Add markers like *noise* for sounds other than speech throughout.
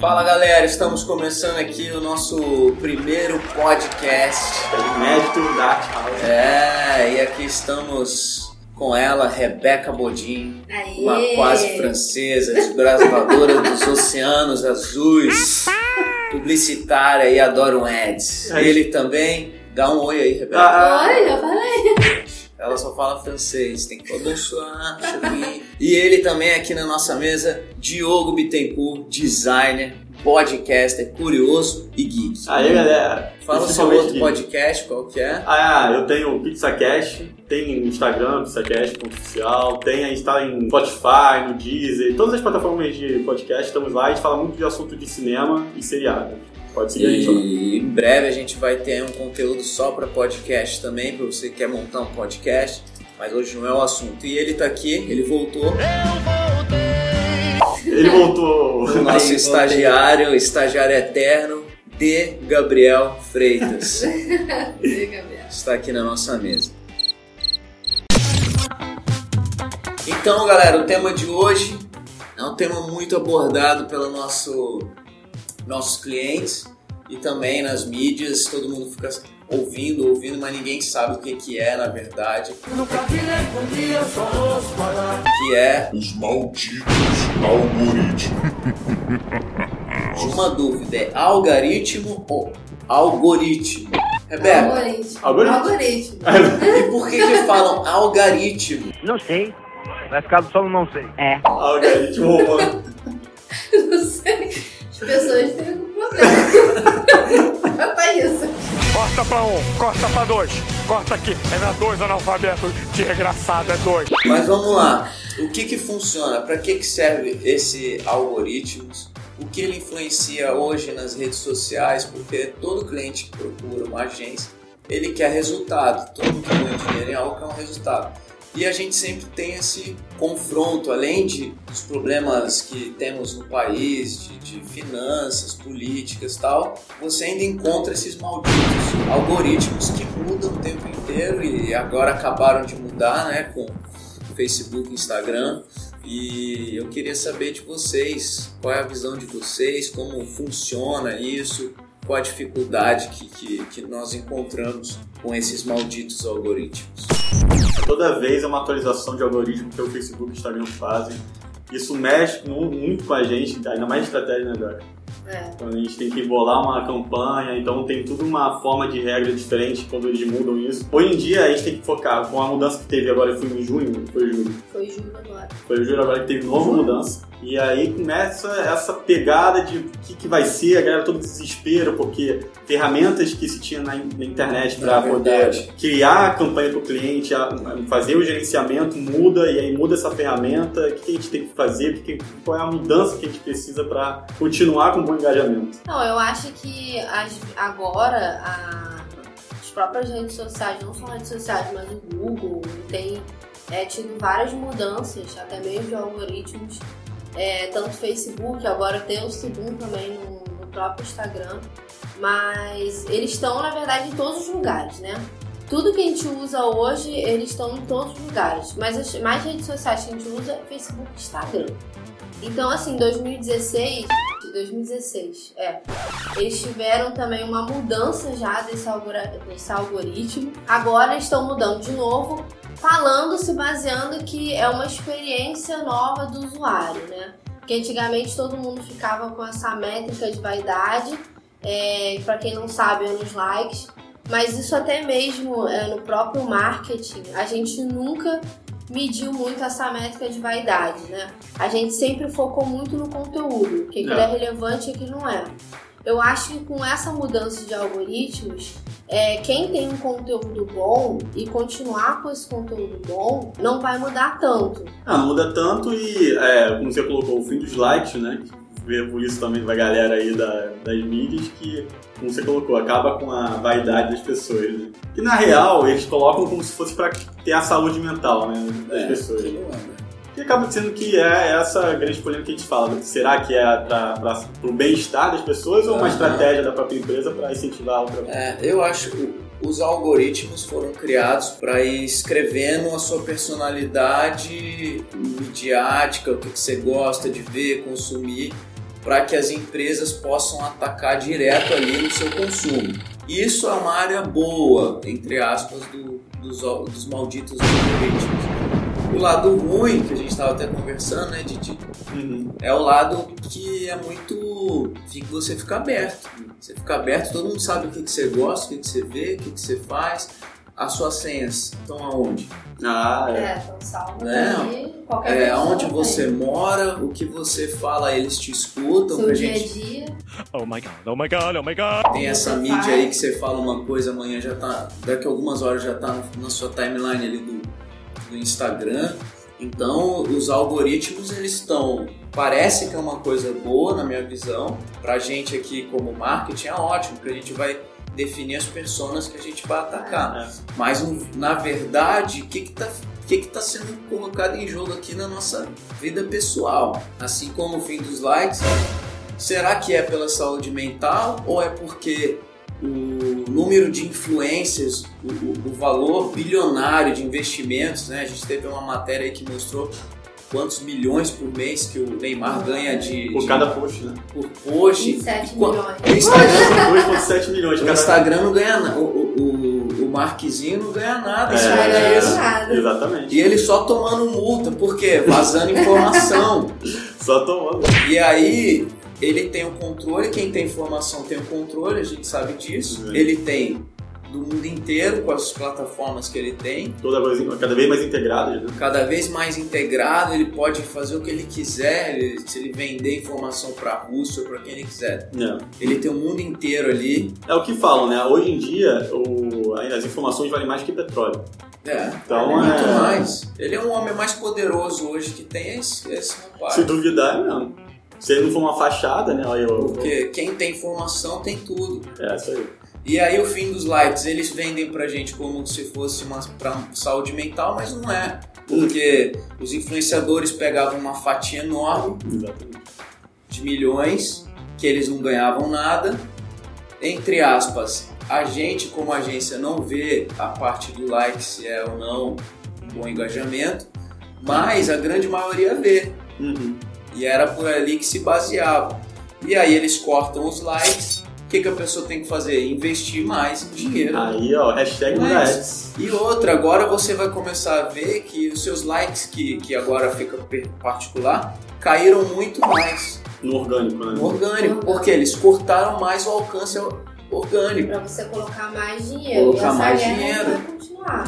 Fala galera, estamos começando aqui o nosso primeiro podcast. Inédito da Art House. É, e aqui estamos com ela, Rebeca Bodin, Aê! uma quase francesa, desbravadora *laughs* dos oceanos azuis, publicitária e adora um ads. Aí. Ele também, dá um oi aí, Rebeca. Ah, Oi, já falei. Ela só fala francês, tem que bonsoir. E ele também aqui na nossa mesa, Diogo Bittencourt, designer, podcaster, curioso e geek. Aí galera. Fala o seu outro de- podcast, qual que é? Ah, eu tenho o PizzaCast, tem no Instagram, PizzaCast.oficial, tem, a gente tá em Spotify, no Deezer, todas as plataformas de podcast, estamos lá, a gente fala muito de assunto de cinema e seriado. Pode seguir a gente lá. E em breve a gente vai ter um conteúdo só para podcast também, para você que quer montar um podcast, mas hoje não é o assunto. E ele tá aqui, ele voltou, Ele voltou. o nosso Aí, estagiário, estagiário eterno, de Gabriel Freitas. *laughs* Oi, Gabriel. está aqui na nossa mesa. Então, galera, o tema de hoje é um tema muito abordado pelo nosso nossos clientes e também nas mídias. Todo mundo fica ouvindo, ouvindo, mas ninguém sabe o que que é na verdade. Que é Os malditos algoritmos. *laughs* uma dúvida, é algoritmo ou algoritmo? Rebeca, Algoritmo. Algoritmo. Algoritmo. e por que que falam algoritmo? Não sei. Vai ficar só no não sei. É. Algoritmo romano. *laughs* Não sei. As pessoas têm algum problema. *laughs* É pra isso. Corta pra um, corta pra dois. Corta aqui. É na dois analfabeto desgraçado, é dois. Mas vamos lá. O que que funciona? Para que que serve esse algoritmos? O que ele influencia hoje nas redes sociais? Porque todo cliente que procura uma agência, ele quer resultado. Todo mundo que ganha dinheiro em algo quer um resultado. E a gente sempre tem esse confronto, além de, dos problemas que temos no país, de, de finanças, políticas tal, você ainda encontra esses malditos algoritmos que mudam o tempo inteiro e agora acabaram de mudar né, com Facebook, Instagram. E eu queria saber de vocês, qual é a visão de vocês, como funciona isso, qual a dificuldade que, que, que nós encontramos com esses malditos algoritmos. Toda vez é uma atualização de algoritmo que o Facebook e o Instagram fazem. Isso mexe mu- muito com a gente, ainda mais estratégia, né, Gabi? É. Então a gente tem que bolar uma campanha, então tem tudo uma forma de regra diferente quando eles mudam isso. Hoje em dia a gente tem que focar com a mudança que teve agora, foi em junho, foi julho. Foi julho agora. Foi julho agora que teve nova mudança. E aí começa essa pegada de o que, que vai ser, a galera todo desespero, porque ferramentas que se tinha na, in- na internet para É poder criar a campanha para o cliente, a- a fazer o gerenciamento muda, e aí muda essa ferramenta, o que, que a gente tem que fazer, o que que- qual é a mudança que a gente precisa para continuar com um bom engajamento. Não, eu acho que as- agora a- as próprias redes sociais, não só redes sociais, mas o Google tem é, tido várias mudanças, até mesmo de algoritmos, é, tanto Facebook, agora tem o segundo também no, no próprio Instagram, mas eles estão, na verdade, em todos os lugares, né? Tudo que a gente usa hoje, eles estão em todos os lugares. Mas as mais redes sociais que a gente usa é Facebook e Instagram. Então, assim, 2016, 2016, é. Eles tiveram também uma mudança já desse, algora- desse algoritmo. Agora estão mudando de novo, falando, se baseando que é uma experiência nova do usuário, né? Porque antigamente todo mundo ficava com essa métrica de vaidade, é, para quem não sabe, é nos likes. Mas isso até mesmo é, no próprio marketing, a gente nunca mediu muito essa métrica de vaidade, né? A gente sempre focou muito no conteúdo, o que, que É. é relevante e o que não é. Eu acho que com essa mudança de algoritmos, é, quem tem um conteúdo bom e continuar com esse conteúdo bom, não vai mudar tanto. Ah, muda tanto e, é, como você colocou, o fim dos likes, né? Por isso também da galera aí da- das mídias que, como você colocou, acaba com a vaidade das pessoas, né? Que na real eles colocam como se fosse pra ter a saúde mental, né? Das É, pessoas. que não é? E acaba sendo que é essa grande polêmica que a gente fala. Será que é para o bem-estar das pessoas ou uma Aham. estratégia da própria empresa para incentivar outra É, eu acho, os algoritmos foram criados para ir escrevendo a sua personalidade midiática, o que, que você gosta de ver, consumir, para que as empresas possam atacar direto ali no seu consumo. Isso é uma área boa, entre aspas, do, dos, dos malditos algoritmos. O lado ruim, que a gente estava até conversando, né, Didi? Uhum. É o lado que é muito. que você fica aberto. Você fica aberto, todo mundo sabe o que, que você gosta, o que, que você vê, o que, que você faz. As suas senhas estão aonde? Ah, é. É, salvo Né? qualquer É, tem. você mora, o que você fala, eles te escutam. Seu dia a gente dia. Oh my god, oh my god, oh my god. tem essa você mídia faz. aí que você fala uma coisa, amanhã já tá. Daqui a algumas horas já tá na sua timeline ali do, do Instagram. Então, os algoritmos eles estão. Parece que é uma coisa boa na minha visão. Pra gente aqui, como marketing, é ótimo, porque a gente vai definir as personas que a gente vai atacar. É. Mas, na verdade, o que está que que tá sendo colocado em jogo aqui na nossa vida pessoal? Assim como o fim dos likes, será que é pela saúde mental ou é porque o número de influências, o, o- o valor bilionário de investimentos, né? A gente teve uma matéria aí que mostrou quantos milhões por mês que o Neymar ganha de, Por de- cada post, né? por post. 27 E qua- milhões. O Instagram, *laughs* 2,7 milhões o Instagram não ganha nada. O, o, o, Marquezinho não ganha nada. em É, ganha disso. nada. Exatamente. E ele só tomando multa, por quê? Vazando *laughs* informação. Só tomando. E aí ele tem o controle, quem tem informação tem o controle, a gente sabe disso. Uhum. Ele tem do mundo inteiro com as plataformas que ele tem. Toda vez, cada vez mais integradas, né? Cada vez mais integrado, ele pode fazer o que ele quiser, ele- se ele vender informação para a Rússia ou para quem ele quiser. É. Ele tem o mundo inteiro ali. É o que falam, né? Hoje em dia, o- as informações valem mais que petróleo. É, Então, muito é- mais. Ele é um homem mais poderoso hoje que tem esse, esse rapaz. Se duvidar, é mesmo. Se ele não for uma fachada, né? Olha, eu, Porque quem tem informação tem tudo. é isso aí. E aí o fim dos likes, eles vendem pra gente como se fosse uma pra saúde mental, mas não é. Porque os influenciadores pegavam uma fatia enorme Exatamente. de milhões, que eles não ganhavam nada. Entre aspas, a gente como agência não vê a parte do like se é ou não um bom engajamento, mas a grande maioria vê. Uhum. E era por ali que se baseava. E aí eles cortam os likes. O que, que a pessoa tem que fazer? Investir mais em dinheiro. Aí, ó, hashtag ads. E outra, agora você vai começar a ver que os seus likes, que, que agora fica particular, caíram muito mais No orgânico, né? no orgânico, porque eles cortaram mais o alcance orgânico. Pra você colocar mais dinheiro. Colocar e essa mais dinheiro. vai continuar.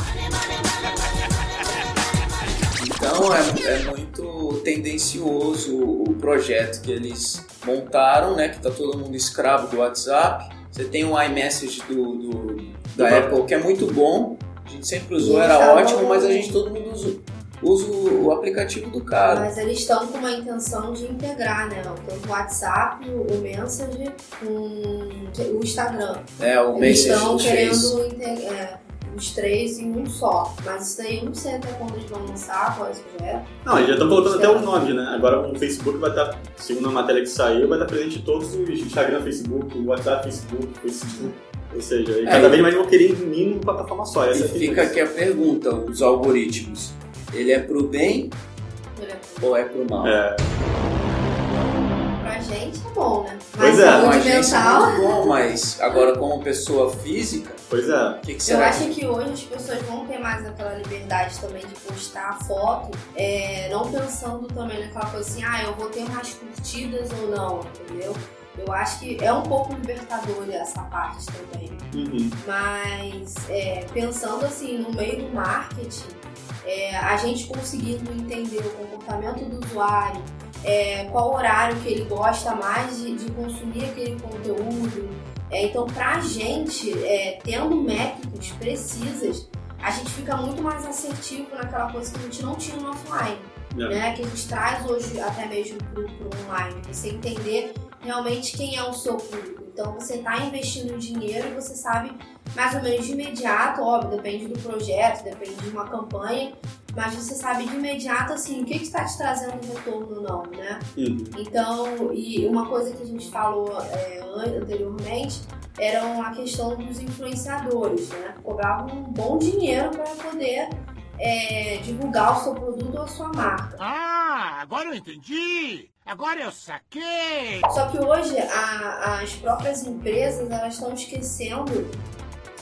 Então é, é muito tendencioso o projeto que eles montaram, né? Que tá todo mundo escravo do WhatsApp. Você tem o iMessage do, do- da Do- Apple que é muito bom. A gente sempre usou, era tá ótimo, bom. mas a gente todo mundo usa, usa o, o aplicativo do cara. Mas eles estão com uma intenção de integrar, né? Tanto o WhatsApp, o Messenger, com o Instagram. É, o Eles Messenger estão dos três. querendo inte- é, os três em um só. Mas isso daí eu não sei até quando eles vão lançar, qual é esse projeto. Não, eles já estão colocando até os nomes, né? Agora o Facebook vai estar, segundo a matéria que saiu, vai estar presente em todos os Instagram, Facebook, WhatsApp, Facebook, Facebook. Ou seja, e É, cada e- vez mais vão querer no mínimo plataforma só. Essa E é a fica aqui a pergunta, os algoritmos. Ele é pro bem ou é pro mal? É, Pra gente é bom, né? Pois Mas é, saúde é mental. muito bom, mas agora como pessoa física, pois é. o que, que Eu acho que hoje as pessoas vão ter mais aquela liberdade também de postar foto, é, não pensando também naquela coisa assim, ah, eu vou ter mais curtidas ou não, entendeu? Eu acho que é um pouco libertador essa parte também. Uhum. Mas é, pensando assim, no meio do marketing, é, a gente conseguindo entender o comportamento do usuário, é, qual horário que ele gosta mais de, de consumir aquele conteúdo. É, então, pra gente, é, tendo métricas precisas, a gente fica muito mais assertivo naquela coisa que a gente não tinha no offline É. né, que a gente traz hoje até mesmo pro, pro online. Você entender realmente quem é o seu público. Então você está investindo dinheiro e você sabe mais ou menos de imediato, óbvio, depende do projeto, depende de uma campanha, mas você sabe de imediato assim, o que está te trazendo retorno ou não, né? Uhum. Então, e uma coisa que a gente falou é, anteriormente eram a questão dos influenciadores, né? Cobravam um bom dinheiro para poder é, divulgar o seu produto ou a sua marca. Ah, agora eu entendi! Agora eu saquei! Só que hoje a- as próprias empresas elas estão esquecendo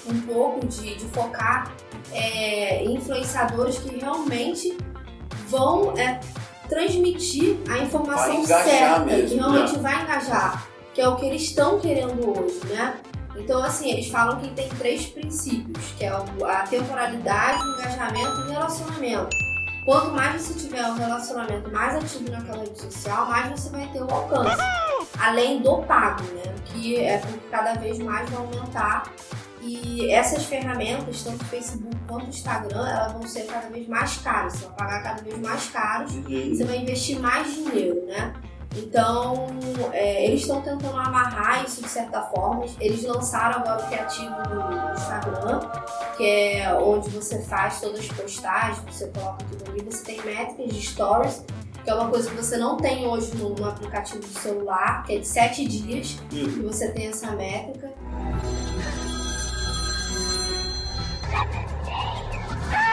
um pouco de, de focar é, em influenciadores que realmente vão é, transmitir a informação certa, mesmo, que realmente né? vai engajar, que é o que eles estão querendo hoje, né? Então, assim, eles falam que tem três princípios, que é a temporalidade, o engajamento e o relacionamento. Quanto mais você tiver um relacionamento mais ativo naquela rede social, mais você vai ter o alcance. Além do pago, né? Que é porque cada vez mais vai aumentar. E essas ferramentas, tanto o Facebook quanto o Instagram, elas vão ser cada vez mais caras. Você vai pagar cada vez mais caros você vai investir mais dinheiro, né? Então, é, eles estão tentando amarrar isso de certa forma. Eles lançaram agora o criativo do Instagram, que é onde você faz todas as postagens, você coloca tudo ali. Você tem métricas de stories, que é uma coisa que você não tem hoje no, no aplicativo do celular, que é de 7 dias que você tem essa métrica.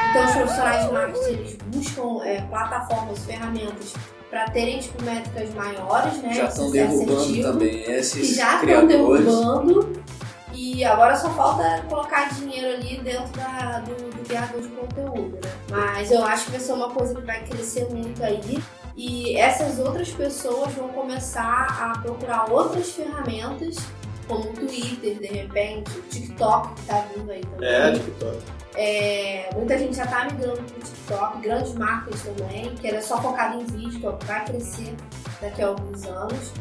Então, os profissionais de marketing eles buscam é, plataformas, ferramentas para terem tipo, métricas maiores, né? Já estão derrubando assertivo, também Que esses já estão criadores. derrubando. E agora só falta colocar dinheiro ali dentro da- do, do criador de conteúdo, né? Mas eu acho que vai ser uma coisa que vai crescer muito aí. E essas outras pessoas vão começar a procurar outras ferramentas, como o Twitter, de repente, o TikTok, que tá vindo aí também. É, TikTok. É, muita gente já tá migrando pro TikTok, grandes marcas também, que era só focado em vídeo, que é o que vai crescer daqui a alguns anos.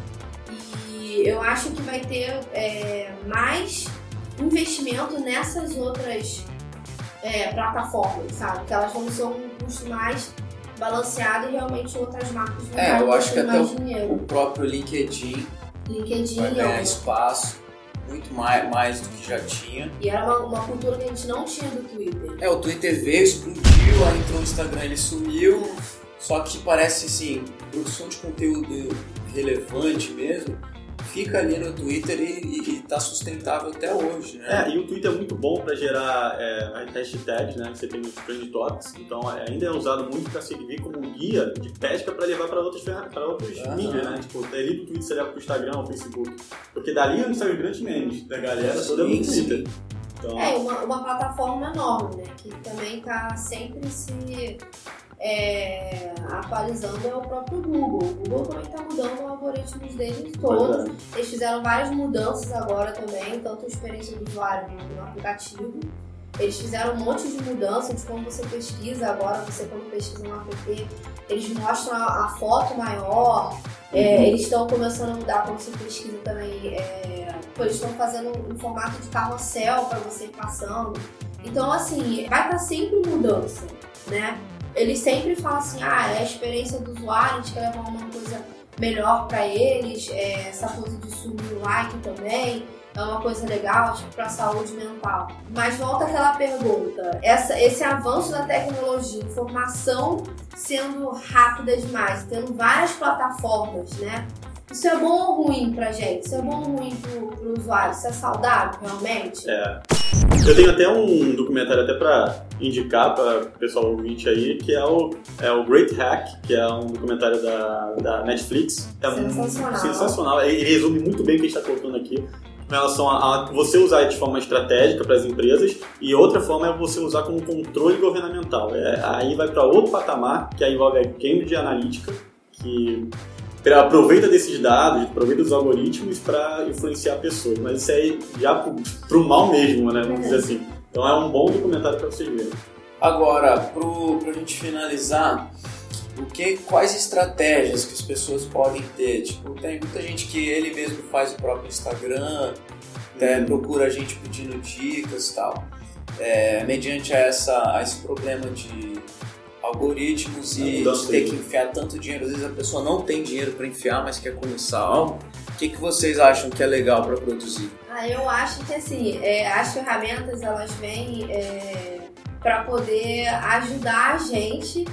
E eu acho que vai ter é, mais investimento nessas outras é, plataformas, sabe? Que elas vão ser um custo mais balanceado e realmente outras marcas vão É, eu acho que até mais dinheiro. O próprio LinkedIn LinkedIn vai ganhar é uma- espaço, muito mais, mais do que já tinha. E era uma, uma cultura que a gente não tinha do Twitter. É, o Twitter veio, explodiu, aí entrou no Instagram, ele sumiu. Só que parece assim, produção de conteúdo relevante mesmo, fica ali no Twitter e, e, e tá sustentável até hoje, né? É, e o Twitter é muito bom para gerar é, as hashtags, né? que Você tem os trend topics, então é, ainda é usado muito para servir como guia de pesca para levar para outras para outros Aham. mídias, né? Tipo, dali do Twitter você leva pro Instagram, o Facebook. Porque dali é onde saem os grandes memes da galera toda no. Twitter. Então, É, uma, uma plataforma enorme, né? Que também está sempre se é, atualizando é o próprio Google. O Google também está mudando os algoritmos deles todos. é. Eles fizeram várias mudanças agora também, tanto a experiência do usuário no aplicativo. Eles fizeram um monte de mudança de como você pesquisa agora, você quando pesquisa no app, eles mostram a, a foto maior, é, Uhum. eles estão começando a mudar quando você pesquisa também. É, eles estão fazendo um formato de carrossel para você ir passando. Então, assim, vai estar sempre em mudança, né? Eles sempre falam assim, ah, é a experiência do usuário, a gente quer levar uma coisa melhor para eles, é, essa coisa de subir o like também é uma coisa legal, tipo, para saúde mental. Mas volta aquela pergunta, essa, esse avanço da tecnologia, informação sendo rápida demais, tendo várias plataformas, né? Isso é bom ou ruim pra gente? Isso é bom ou ruim pro, pro usuário? Isso é saudável, realmente? É. Eu tenho até um documentário até para indicar para o pessoal ouvinte aí, que é o, é o Great Hack, que é um documentário da, da Netflix. É Sensacional. sensacional. Ele resume muito bem o que a gente está colocando aqui com relação a, a você usar de forma estratégica para as empresas e outra forma é você usar como controle governamental. É, aí vai para outro patamar, que aí envolve a Cambridge Analytica, que aproveita desses dados, aproveita dos algoritmos para influenciar pessoas. Mas isso aí já pro, pro mal mesmo, né? Vamos dizer assim. Então é um bom documentário para vocês verem. Agora, pro, pra gente finalizar, o que, quais estratégias que as pessoas podem ter? Tipo, tem muita gente que ele mesmo faz o próprio Instagram, até procura a gente pedindo dicas e tal. É, mediante a, essa, a esse problema de algoritmos e de ter que enfiar tanto dinheiro, às vezes a pessoa não tem dinheiro para enfiar, mas quer começar algo. O que, que vocês acham que é legal para produzir? Ah, eu acho que assim, é, as ferramentas elas vêm para poder ajudar a gente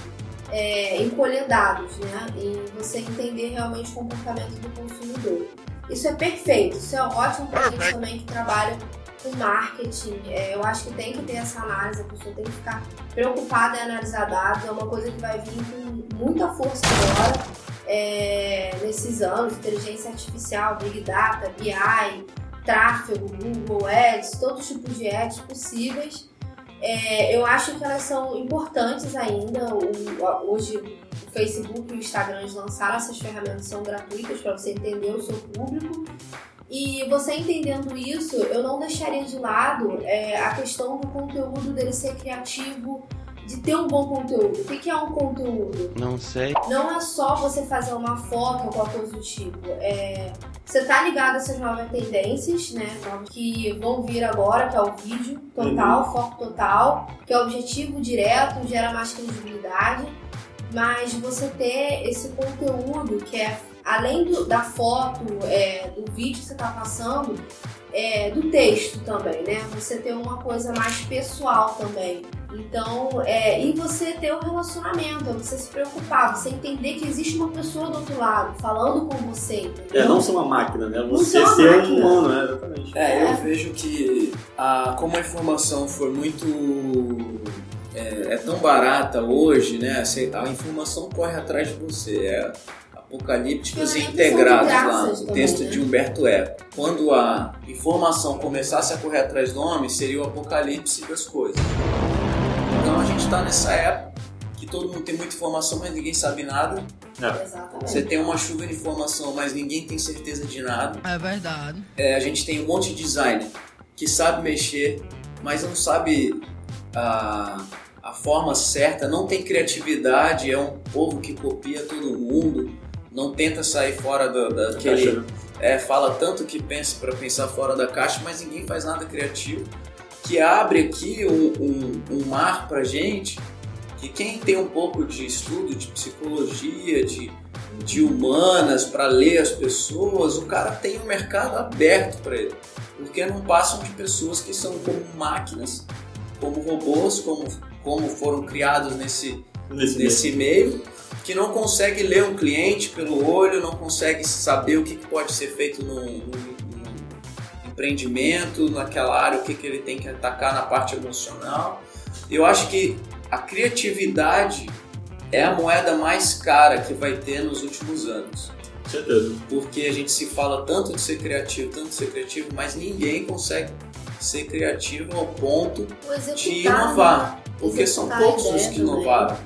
é, em colher dados, né? Em você entender realmente o comportamento do consumidor. Isso é perfeito, isso é ótimo pra gente também que trabalha com marketing. É, eu acho que tem que ter essa análise, a pessoa tem que ficar preocupada em analisar dados, é uma coisa que vai vir com muita força agora, é, nesses anos, inteligência artificial, Big Data, BI, tráfego, Google Ads, todos os tipos de ads possíveis. É, eu acho que elas são importantes ainda. O, hoje o Facebook e o Instagram lançaram essas ferramentas, são gratuitas para você entender o seu público. E você entendendo isso, eu não deixaria de lado é, a questão do conteúdo dele ser criativo, de ter um bom conteúdo. O que é um conteúdo? Não sei. Não é só você fazer uma foto ou qualquer coisa do tipo. É, você tá ligado a essas novas tendências, né? Que vão vir agora, que é o vídeo total, foco total, que é o objetivo direto, gera mais credibilidade. Mas você ter esse conteúdo que é além do, da foto, é, do vídeo que você tá passando, é, do texto também, né? Você ter uma coisa mais pessoal também. Então, é, e você ter o um relacionamento, é você se preocupar, você entender que existe uma pessoa do outro lado falando com você. Entendeu? É não ser uma máquina, né? Você ser, ser um humano, né? Exatamente. É, eu vejo que a, como a informação foi muito. É, é tão barata hoje, né? A informação corre atrás de você. É, apocalípticas integrados lá, o texto também, né? de Humberto Eco. Quando a informação começasse a correr atrás do homem, seria o apocalipse das coisas. Então a gente está nessa época que todo mundo tem muita informação, mas ninguém sabe nada. É. Você tem uma chuva de informação, mas ninguém tem certeza de nada. É verdade. É, a gente tem um monte de designer que sabe mexer, mas não sabe a, a forma certa, não tem criatividade, é um povo que copia todo mundo não tenta sair fora do, daquele. Caixa, né? é, fala tanto que pensa para pensar fora da caixa, mas ninguém faz nada criativo. Que abre aqui um, um, um mar pra gente que quem tem um pouco de estudo de psicologia, de, de humanas, para ler as pessoas, o cara tem um mercado aberto para ele. Porque não passam de pessoas que são como máquinas, como robôs, como, como foram criados nesse, Nesse nesse meio que não consegue ler um cliente pelo olho, não consegue saber o que pode ser feito no empreendimento, naquela área, o que, que ele tem que atacar na parte emocional. Eu acho que a criatividade é a moeda mais cara que vai ter nos últimos anos. certeza. Porque a gente se fala tanto de ser criativo, tanto de ser criativo, mas ninguém consegue ser criativo ao ponto de inovar. Porque são poucos os ideia que inovaram.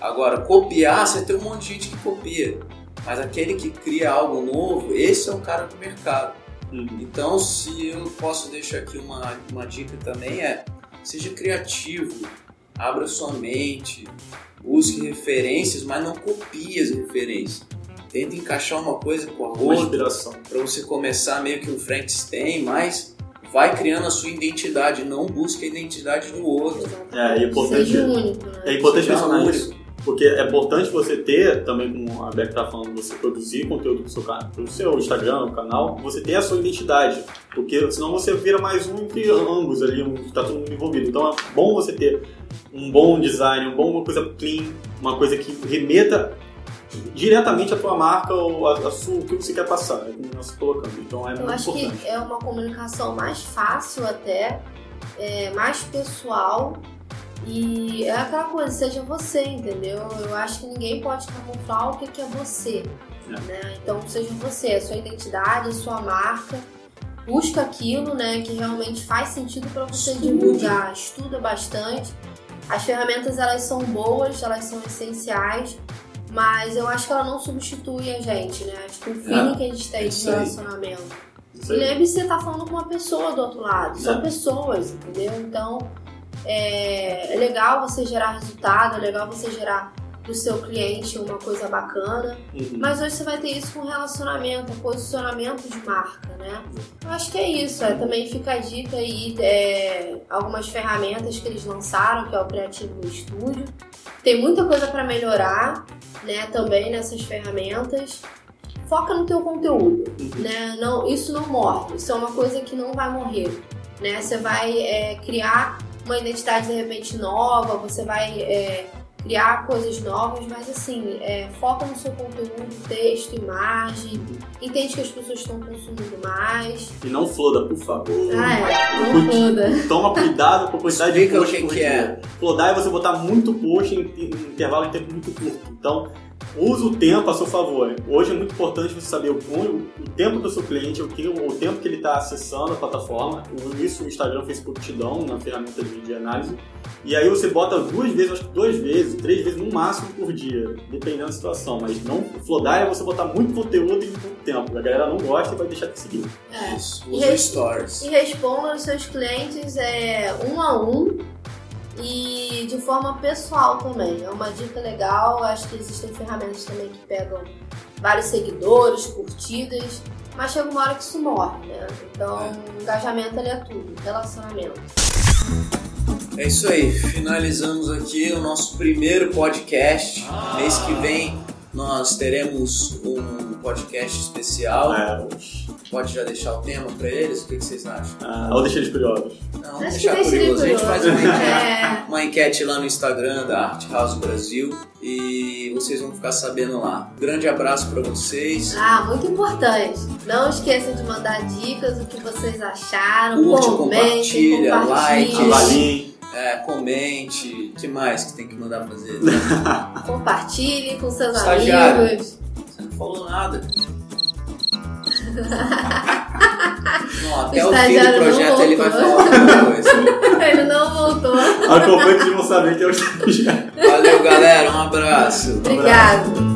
Agora, copiar, você tem um monte de gente que copia. Mas aquele que cria algo novo, esse é o cara do mercado. Uhum. Então, se eu posso deixar aqui uma, uma dica também é, seja criativo, abra sua mente, busque referências, mas não copie as referências. Tenta encaixar uma coisa com a outra para você começar meio que um Frankenstein, mas vai criando a sua identidade, não busque a identidade do outro. É, é importante- Seja único, né? É importante Seja mencionar único. isso. Porque é importante você ter, também como a Beck tá falando, você produzir conteúdo pro seu, pro seu Instagram, canal, você ter a sua identidade. Porque senão você vira mais um entre ambos ali, um, que tá todo mundo envolvido. Então é bom você ter um bom design, um bom, uma coisa clean, uma coisa que remeta diretamente à tua marca ou a, a sua, o que você quer passar, né, como nós colocando. Então é Eu muito acho importante. que é uma comunicação mais fácil até, é, mais pessoal e é aquela coisa, seja você, entendeu? Eu acho que ninguém pode camuflar o que, que é você. É. Né? Então seja você, a sua identidade, a sua marca. Busca aquilo né, que realmente faz sentido para você Estude. divulgar. Estuda bastante. As ferramentas elas são boas, elas são essenciais, mas eu acho que ela não substitui a gente, né? Acho que o feeling que a gente tem de relacionamento. E lembre-se, você tá falando com uma pessoa do outro lado. São É. pessoas, entendeu? Então, é, é legal você gerar resultado, é legal você gerar pro seu cliente uma coisa bacana. Uhum. Mas hoje você vai ter isso com relacionamento, posicionamento de marca, né? Eu acho que é isso. É, também fica a dica aí, é, algumas ferramentas que eles lançaram, que é o Criativo no Estúdio. Tem muita coisa para melhorar, né? Também nessas ferramentas. Foca no teu conteúdo, né? Não, isso não morre. Isso é uma coisa que não vai morrer, né? Você vai é, criar uma identidade de repente nova. Você vai é, criar coisas novas, mas assim, é, foca no seu conteúdo, texto, imagem, entende que as pessoas estão consumindo mais. E não floda, por favor. Ah, é, não foda. Toma cuidado com a quantidade de Explica post que que é. Flodar é você botar muito post em, em intervalo de tempo muito curto. Então, use o tempo a seu favor. Hoje é muito importante você saber o, o, o tempo do seu cliente, o, que, o tempo que ele está acessando a plataforma. Isso o Instagram e o Facebook te dão na ferramenta de, de análise. E aí você bota duas vezes, acho que duas vezes, três vezes no máximo por dia, dependendo da situação. Mas não flodar é você botar muito conteúdo em pouco tempo. A galera não gosta e vai deixar de seguir. É. Isso, E usa res- stories. E responda aos seus clientes é, um a um e de forma pessoal também. É uma dica legal. Acho que existem ferramentas também que pegam vários seguidores, curtidas, mas chega uma hora que isso morre, né? Então, engajamento ele é tudo, relacionamento. É isso aí, finalizamos aqui o nosso primeiro podcast. Mês que vem nós teremos um podcast especial. É, Pode já deixar o tema pra eles? O que, que vocês acham? ah, ou deixar eles curiosos. Não, vamos Acho deixar deixa ele curioso. A gente faz uma enquete, É. uma enquete lá no Instagram da Art House Brasil e vocês vão ficar sabendo lá. Grande abraço pra vocês. Ah, muito importante. Não esqueçam de mandar dicas, o que vocês acharam. Curte, comentem, compartilha, like. compartilhem. Avaliem. É, comente. O que mais que tem que mandar fazer? *laughs* Compartilhe com seus Estagiário. amigos. Você não falou nada. *laughs* Não, até o fim estagiário do não projeto ele vai falar alguma coisa. *laughs* Ele não voltou. Acompanhe que vão saber que é o estagiário. Valeu, galera. Um abraço. Obrigado.